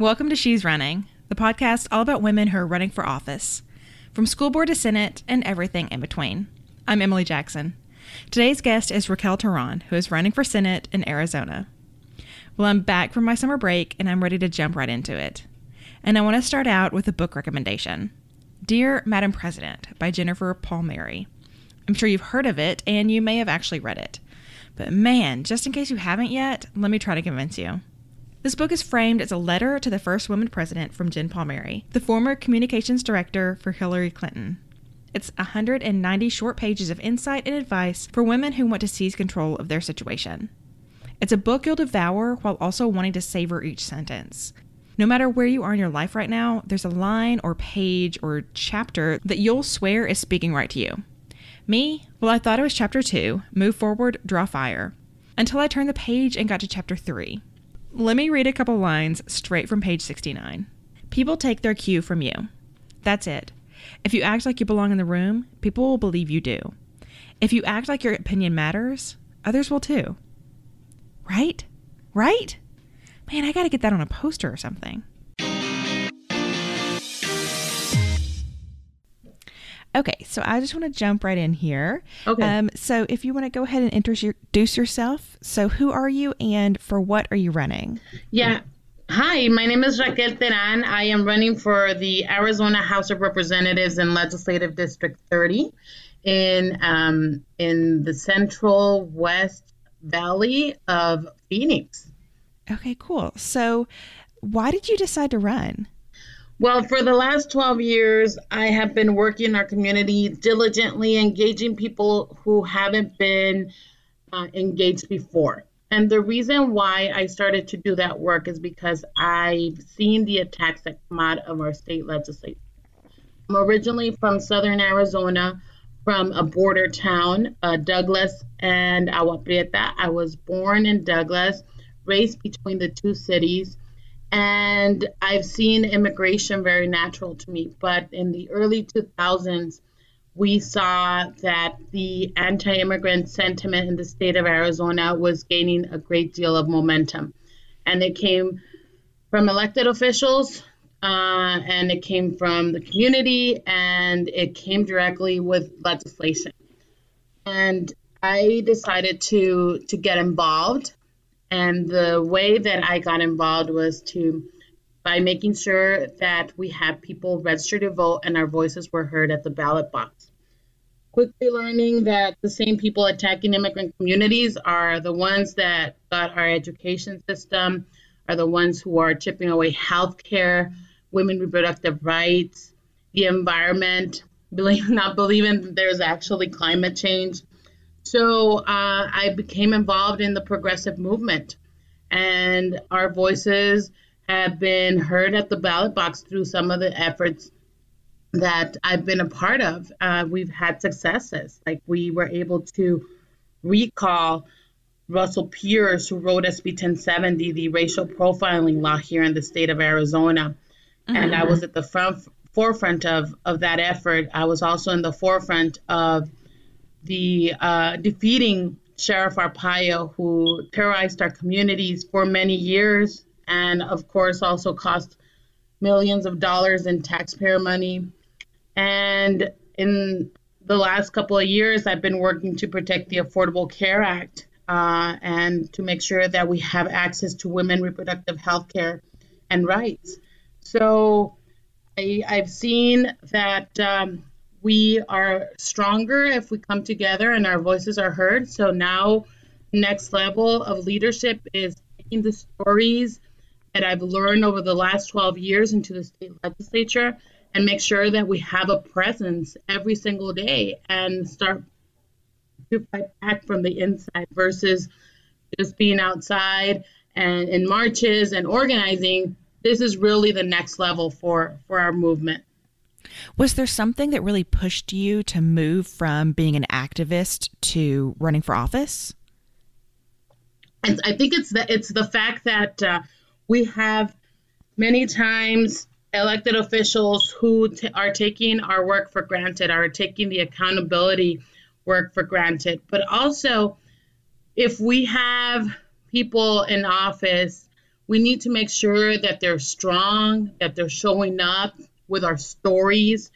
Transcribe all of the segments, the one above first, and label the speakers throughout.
Speaker 1: Welcome to She's Running, the podcast all about women who are running for office, from school board to Senate and everything in between. I'm Emily Jackson. Today's guest is Raquel Teran, who is running for Senate in Arizona. Well, I'm back from my summer break and I'm ready to jump right into it. And I want to start out with a book recommendation Dear Madam President by Jennifer Palmieri. I'm sure you've heard of it and you may have actually read it. But man, just in case you haven't yet, let me try to convince you. This book is framed as a letter to the first woman president from Jen Palmieri, the former communications director for Hillary Clinton. It's 190 short pages of insight and advice for women who want to seize control of their situation. It's a book you'll devour while also wanting to savor each sentence. No matter where you are in your life right now, there's a line or page or chapter that you'll swear is speaking right to you. Me? Well, I thought it was chapter 2, Move Forward, Draw Fire, until I turned the page and got to chapter 3. Let me read a couple lines straight from page 69. People take their cue from you. That's it. If you act like you belong in the room, people will believe you do. If you act like your opinion matters, others will too. Right? Right? Man, I gotta get that on a poster or something. Okay, so I just want to jump right in here.
Speaker 2: Okay.
Speaker 1: Um, so if you want to go ahead and introduce yourself. So who are you and for what are you running?
Speaker 2: Yeah. Hi, my name is Raquel Teran. I am running for the Arizona House of Representatives in Legislative District 30 in um, in the Central West Valley of Phoenix.
Speaker 1: Okay, cool. So why did you decide to run?
Speaker 2: Well, for the last 12 years, I have been working in our community diligently, engaging people who haven't been uh, engaged before. And the reason why I started to do that work is because I've seen the attacks that come out of our state legislature. I'm originally from southern Arizona, from a border town, uh, Douglas and Agua Prieta. I was born in Douglas, raised between the two cities and I've seen immigration very natural to me. But in the early 2000s, we saw that the anti immigrant sentiment in the state of Arizona was gaining a great deal of momentum. And it came from elected officials, uh, and it came from the community, and it came directly with legislation. And I decided to to get involved and the way that I got involved was to by making sure that we had people register to vote and our voices were heard at the ballot box. Quickly learning that the same people attacking immigrant communities are the ones that got our education system, are the ones who are chipping away health care, women reproductive rights, the environment, believe not believing that there's actually climate change. So uh, I became involved in the progressive movement, and our voices have been heard at the ballot box through some of the efforts that I've been a part of. Uh, we've had successes, like we were able to recall Russell Pearce, who wrote SB 1070, the racial profiling law here in the state of Arizona. Mm-hmm. And I was at the front forefront of, of that effort. I was also in the forefront of the uh, defeating Sheriff Arpaio, who terrorized our communities for many years, and of course also cost millions of dollars in taxpayer money. And in the last couple of years, I've been working to protect the Affordable Care Act uh, and to make sure that we have access to women reproductive health care and rights. So I, have seen that um, we are stronger if we come together and our voices are heard. So now, next level of leadership is taking the stories that I've learned over the last 12 years into the state legislature and make sure that we have a presence every single day and start to fight back from the inside versus just being outside and in marches and organizing. This is really the next level for, for our movement.
Speaker 1: Was there something that really pushed you to move from being an activist to running for office?
Speaker 2: I think it's the it's the fact that uh, we have many times elected officials who t- are taking our work for granted, are taking the accountability work for granted. But also, if we have people in office We need to make sure that they're strong, that they're showing up with our stories,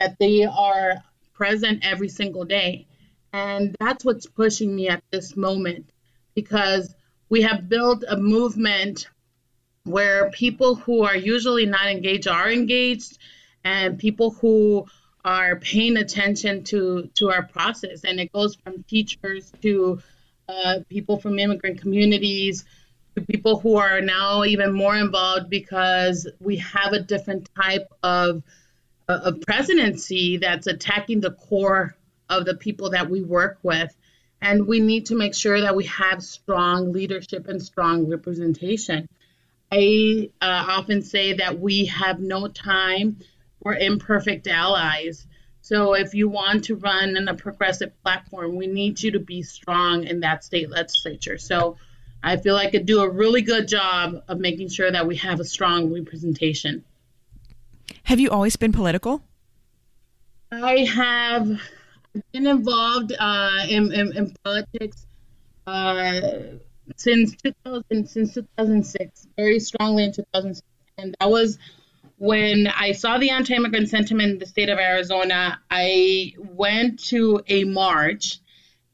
Speaker 2: that they are present every single day. And that's what's pushing me at this moment because we have built a movement where people who are usually not engaged are engaged and people who are paying attention to to our process and it goes from teachers to uh, people from immigrant communities to people who are now even more involved because we have a different type of uh, of presidency that's attacking the core of the people that we work with and we need to make sure that we have strong leadership and strong representation i uh, often say that we have no time we're imperfect allies. So if you want to run in a progressive platform, we need you to be strong in that state legislature. So I feel I could do a really good job of making sure that we have a strong representation.
Speaker 1: Have you always been political?
Speaker 2: I have been involved uh, in, in, in, politics uh, since 2000, since 2006, very strongly in 2006, and that was when I saw the anti immigrant sentiment in the state of Arizona, I went to a march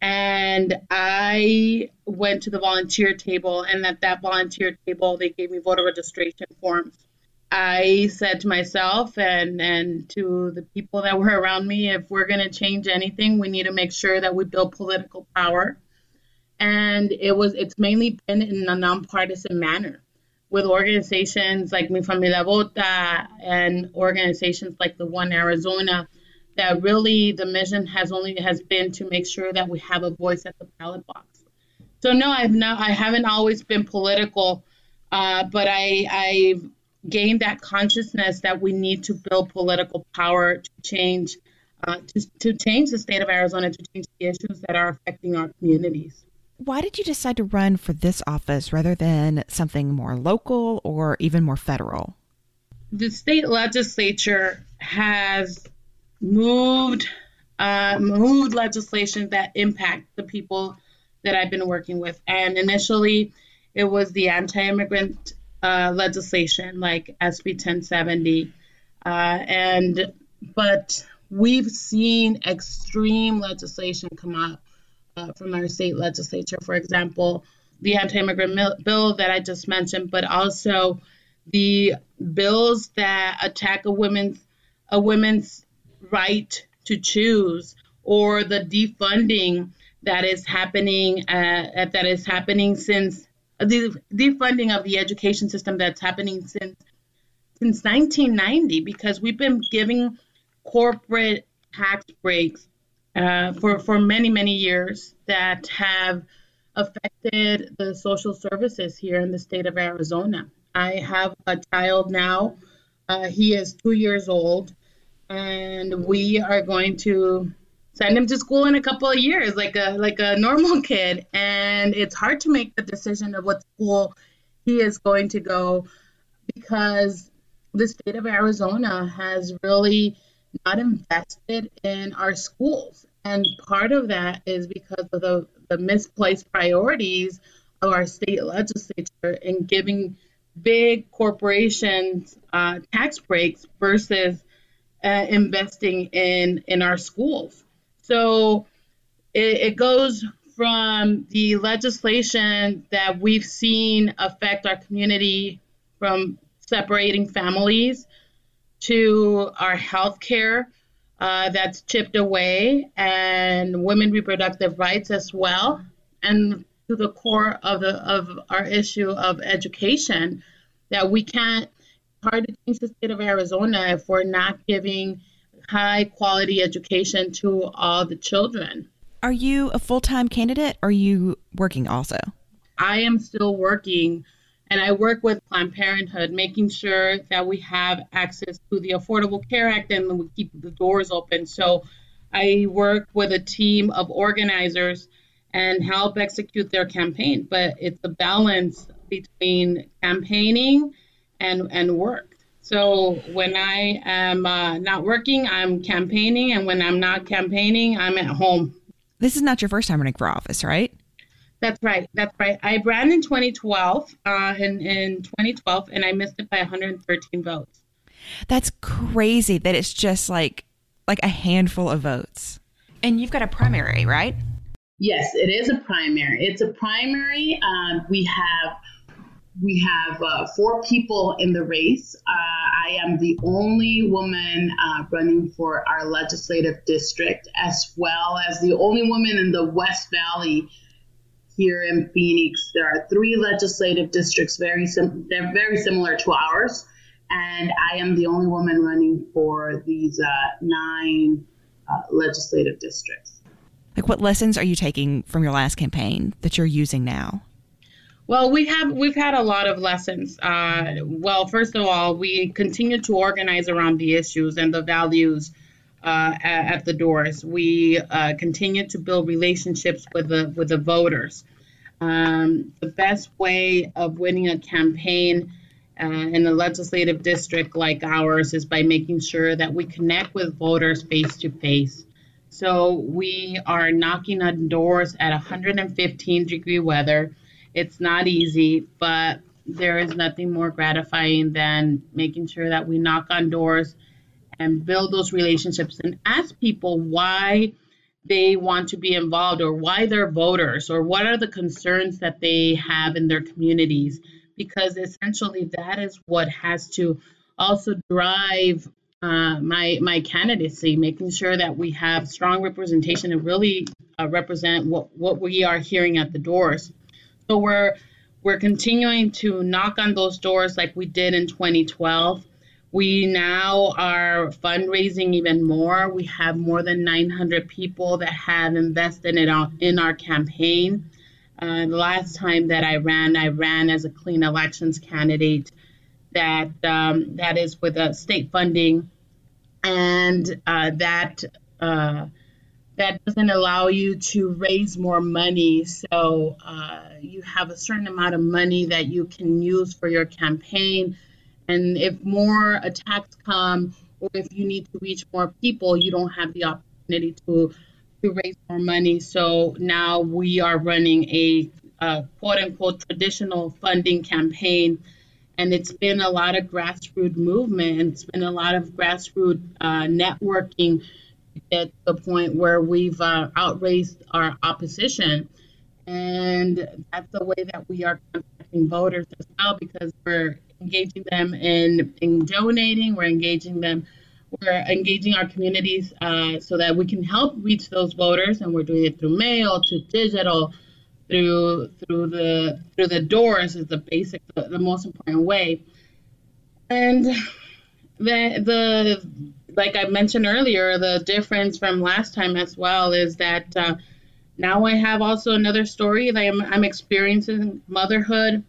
Speaker 2: and I went to the volunteer table. And at that volunteer table, they gave me voter registration forms. I said to myself and, and to the people that were around me, if we're going to change anything, we need to make sure that we build political power. And it was it's mainly been in a nonpartisan manner with organizations like Mi Familia Vota and organizations like the One Arizona that really the mission has only has been to make sure that we have a voice at the ballot box. So no, I've not I haven't always been political, uh, but I I gained that consciousness that we need to build political power to change uh, to, to change the state of Arizona, to change the issues that are affecting our communities.
Speaker 1: Why did you decide to run for this office rather than something more local or even more federal?
Speaker 2: The state legislature has moved uh, moved legislation that impact the people that I've been working with. And initially, it was the anti-immigrant uh, legislation like SB 1070, uh, and but we've seen extreme legislation come up uh, from our state legislature. For example, the anti-immigrant bill that I just mentioned, but also the bills that attack a woman's a woman's right to choose, or the defunding that is happening uh, that is happening since the defunding of the education system that's happening since since 1990 because we've been giving corporate tax breaks uh, for, for many, many years that have affected the social services here in the state of Arizona. I have a child now. Uh, he is two years old, and we are going to send him to school in a couple of years, like a like a normal kid. And it's hard to make the decision of what school he is going to go because the state of Arizona has really not invested in our schools. And part of that is because of the, the misplaced priorities of our state legislature in giving big corporations uh, tax breaks versus uh, investing in, in our schools. So it, it goes from the legislation that we've seen affect our community from separating families to our health care uh, that's chipped away and women reproductive rights as well and to the core of the of our issue of education that we can't hard to change the state of Arizona if we're not giving high quality education to all the children.
Speaker 1: Are you a full-time candidate or are you working also?
Speaker 2: I am still working and I work with Planned Parenthood, making sure that we have access to the Affordable Care Act and we keep the doors open. So I work with a team of organizers and help execute their campaign. But it's a balance between campaigning and, and work. So when I am uh, not working, I'm campaigning. And when I'm not campaigning, I'm at home.
Speaker 1: This is not your first time running for office, right?
Speaker 2: That's right. That's right. I ran in 2012, uh, in, in 2012, and I missed it by 113 votes.
Speaker 1: That's crazy that it's just like like a handful of votes. And you've got a primary, right?
Speaker 2: Yes, it is a primary. It's a primary. Um, we have we have uh, four people in the race. Uh, I am the only woman uh, running for our legislative district, as well as the only woman in the West Valley here in Phoenix. There are three legislative districts, very sim- they're very similar to ours, and I am the only woman running for these uh, nine uh, legislative districts.
Speaker 1: Like, what lessons are you taking from your last campaign that you're using now?
Speaker 2: Well, we have we've had a lot of lessons. Uh, well, first of all, we continue to organize around the issues and the values uh, at, at, the doors. We uh, continue to build relationships with the with the voters. Um, the best way of winning a campaign uh, in a legislative district like ours is by making sure that we connect with voters face to face. So we are knocking on doors at 115 degree weather. It's not easy, but there is nothing more gratifying than making sure that we knock on doors and build those relationships and ask people why they want to be involved or why they're voters or what are the concerns that they have in their communities because essentially that is what has to also drive uh, my my candidacy, making sure that we have strong representation and really uh, represent what what we are hearing at the doors. So we're we're continuing to knock on those doors like we did in 2012. We now are fundraising even more. We have more than 900 people that have invested in our, in our campaign. Uh, the last time that I ran, I ran as a clean elections candidate that um, that is with a state funding, and uh, that uh, that doesn't allow you to raise more money. So uh, you have a certain amount of money that you can use for your campaign. And if more attacks come, or if you need to reach more people, you don't have the opportunity to to raise more money. So now we are running a, a quote unquote traditional funding campaign. And it's been a lot of grassroots movement. It's been a lot of grassroots uh, networking get to the point where we've uh, outraised our opposition. And that's the way that we are contacting voters as well because we're engaging them in, in donating, we're engaging them, we're engaging our communities uh, so that we can help reach those voters. And we're doing it through mail, to digital, through through the through the doors is the basic, the, the most important way. And the the like I mentioned earlier, the difference from last time as well is that uh, now I have also another story that I'm, I'm experiencing motherhood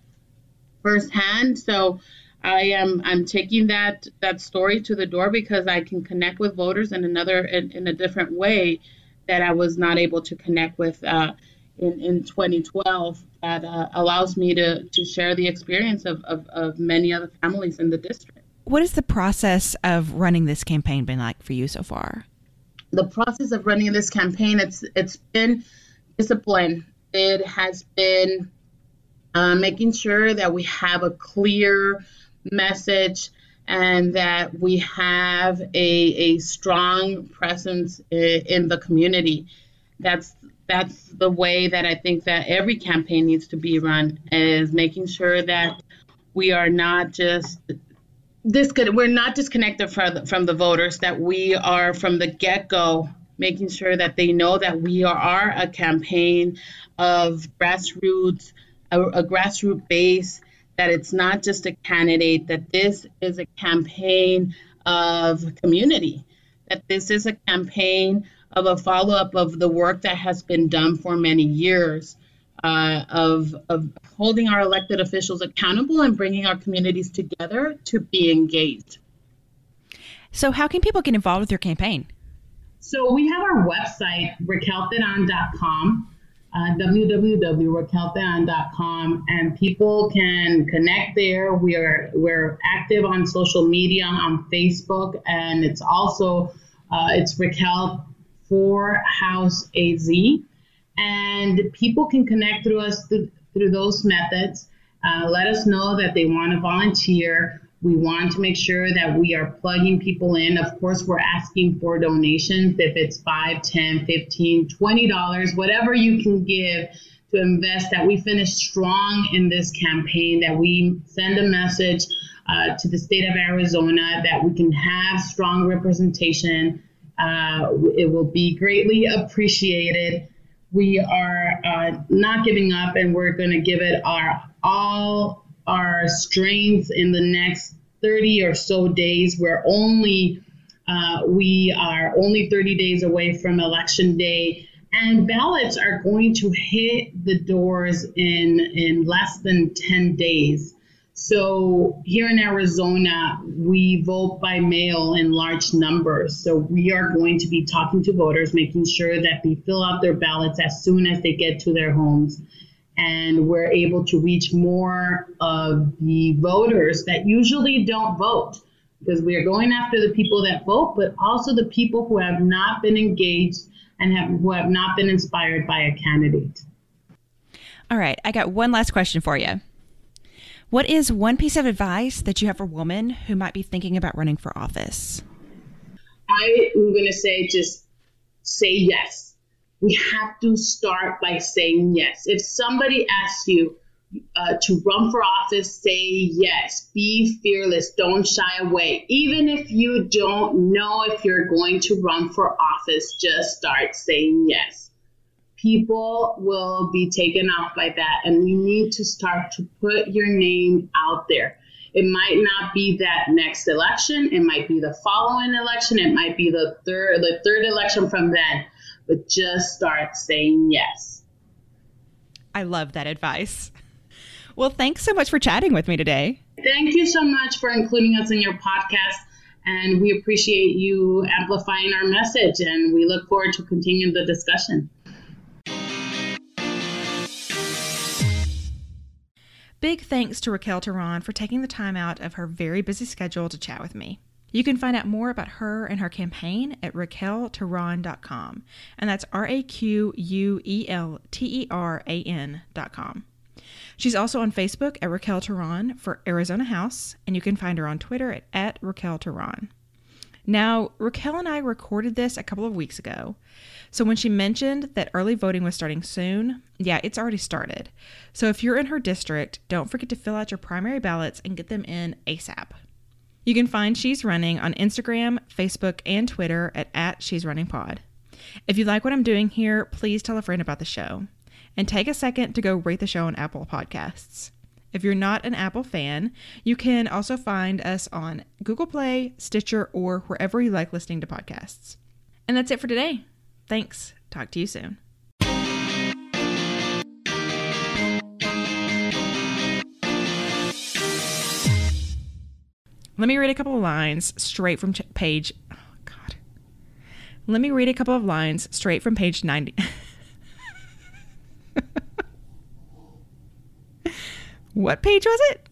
Speaker 2: firsthand. So I am I'm taking that that story to the door because I can connect with voters in another in, in a different way that I was not able to connect with uh, in in 2012. That uh, allows me to to share the experience of, of, of many other families in the district.
Speaker 1: What has the process of running this campaign been like for you so far?
Speaker 2: The process of running this campaign, it's it's been discipline. It has been uh, making sure that we have a clear message and that we have a, a strong presence in, in the community. That's that's the way that I think that every campaign needs to be run is making sure that we are not just this could, we're not disconnected from the, from the voters that we are from the get-go making sure that they know that we are a campaign of grassroots a, a grassroots base that it's not just a candidate that this is a campaign of community that this is a campaign of a follow-up of the work that has been done for many years uh, of, of holding our elected officials accountable and bringing our communities together to be engaged.
Speaker 1: So, how can people get involved with your campaign?
Speaker 2: So, we have our website, raquelteran.com, uh, www.raquelteran.com, and people can connect there. We are we're active on social media on Facebook, and it's also uh, it's Raquel for House AZ And people can connect through us through, through those methods. Uh, let us know that they want to volunteer. We want to make sure that we are plugging people in. Of course, we're asking for donations if it's 5, 10, 15, 20 dollars, whatever you can give to invest that we finish strong in this campaign, that we send a message uh, to the state of Arizona that we can have strong representation. Uh, it will be greatly appreciated. We are uh, not giving up and we're going to give it our all our strength in the next 30 or so days. We're only uh, we are only 30 days away from election day, and ballots are going to hit the doors in in less than 10 days. So here in Arizona, we vote by mail in large numbers. So we are going to be talking to voters, making sure that they fill out their ballots as soon as they get to their homes and we're able to reach more of the voters that usually don't vote because we are going after the people that vote, but also the people who have not been engaged and have, who have not been inspired by a candidate.
Speaker 1: All right, I got one last question for you. What is one piece of advice that you have for women who might be thinking about running for office?
Speaker 2: I am going to say just say yes we have to start by saying yes. If somebody asks you uh, to run for office, say yes. Be fearless. Don't shy away. Even if you don't know if you're going to run for office, just start saying yes. People will be taken off by that, and you need to start to put your name out there. It might not be that next election. It might be the following election. It might be the third, the third election from then but just start saying yes.
Speaker 1: I love that advice. Well, thanks so much for chatting with me today.
Speaker 2: Thank you so much for including us in your podcast. And we appreciate you amplifying our message. And we look forward to continuing the discussion.
Speaker 1: Big thanks to Raquel Teran for taking the time out of her very busy schedule to chat with me. You can find out more about her and her campaign at raquelteran.com, and that's R A Q U E L T E R A N.com. She's also on Facebook at Raquel Teran for Arizona House, and you can find her on Twitter at, at Raquel. Now, Raquel and I recorded this a couple of weeks ago. So when she mentioned that early voting was starting soon, yeah, it's already started. So if you're in her district, don't forget to fill out your primary ballots and get them in ASAP. You can find She's Running on Instagram, Facebook, and Twitter at, at She's Running Pod. If you like what I'm doing here, please tell a friend about the show. And take a second to go rate the show on Apple Podcasts. If you're not an Apple fan, you can also find us on Google Play, Stitcher, or wherever you like listening to podcasts. And that's it for today. Thanks. Talk to you soon. Let me read a couple of lines straight from ch- page. Oh, God. Let me read a couple of lines straight from page 90. what page was it?